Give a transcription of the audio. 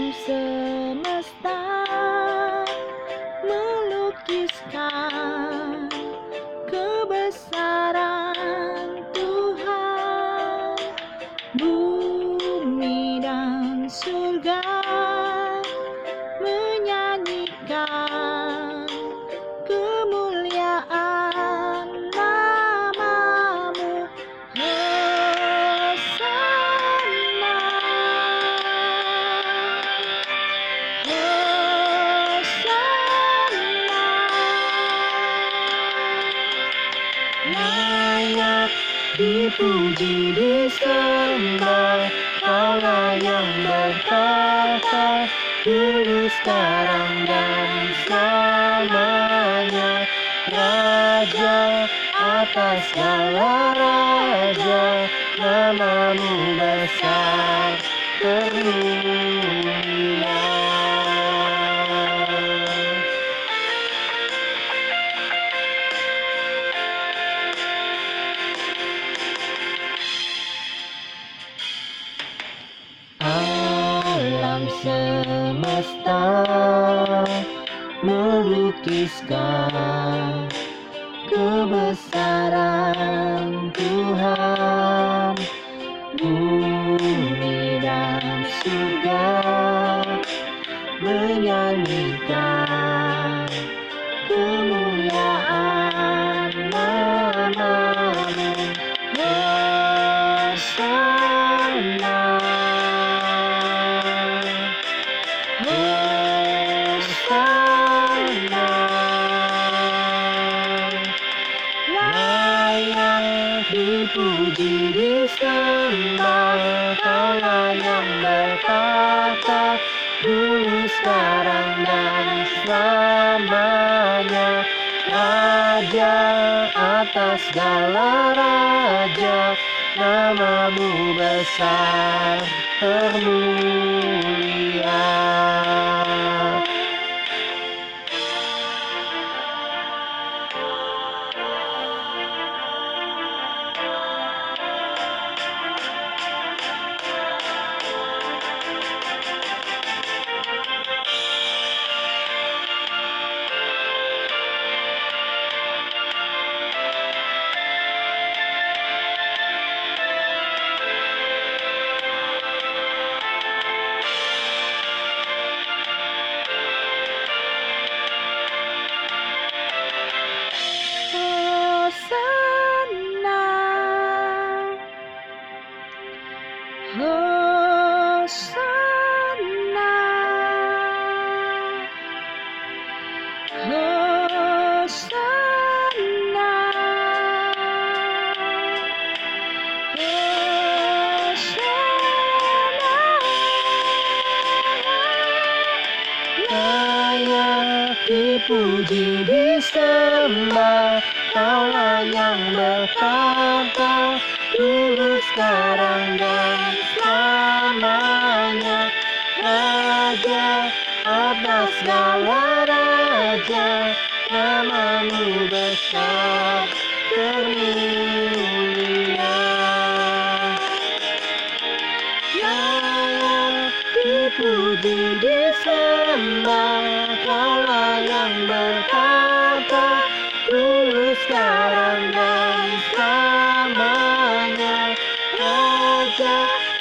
Alam semesta dipuji disembah Allah yang berkata dulu sekarang dan selamanya Raja atas segala raja namamu besar termulia Alam semesta melukiskan kebesaran Tuhan. Bumi dan surga menyanyikan Layak dipuji disembah Allah yang berkata Dulu sekarang dan selamanya Raja atas segala raja Namamu besar termulia Hosana Hosana Layak dipuji disembah Allah yang berkata Dulu sekarang dan selamanya. Raja atas segala raja Namamu besar termulia Layak dipuji disembah Georgia.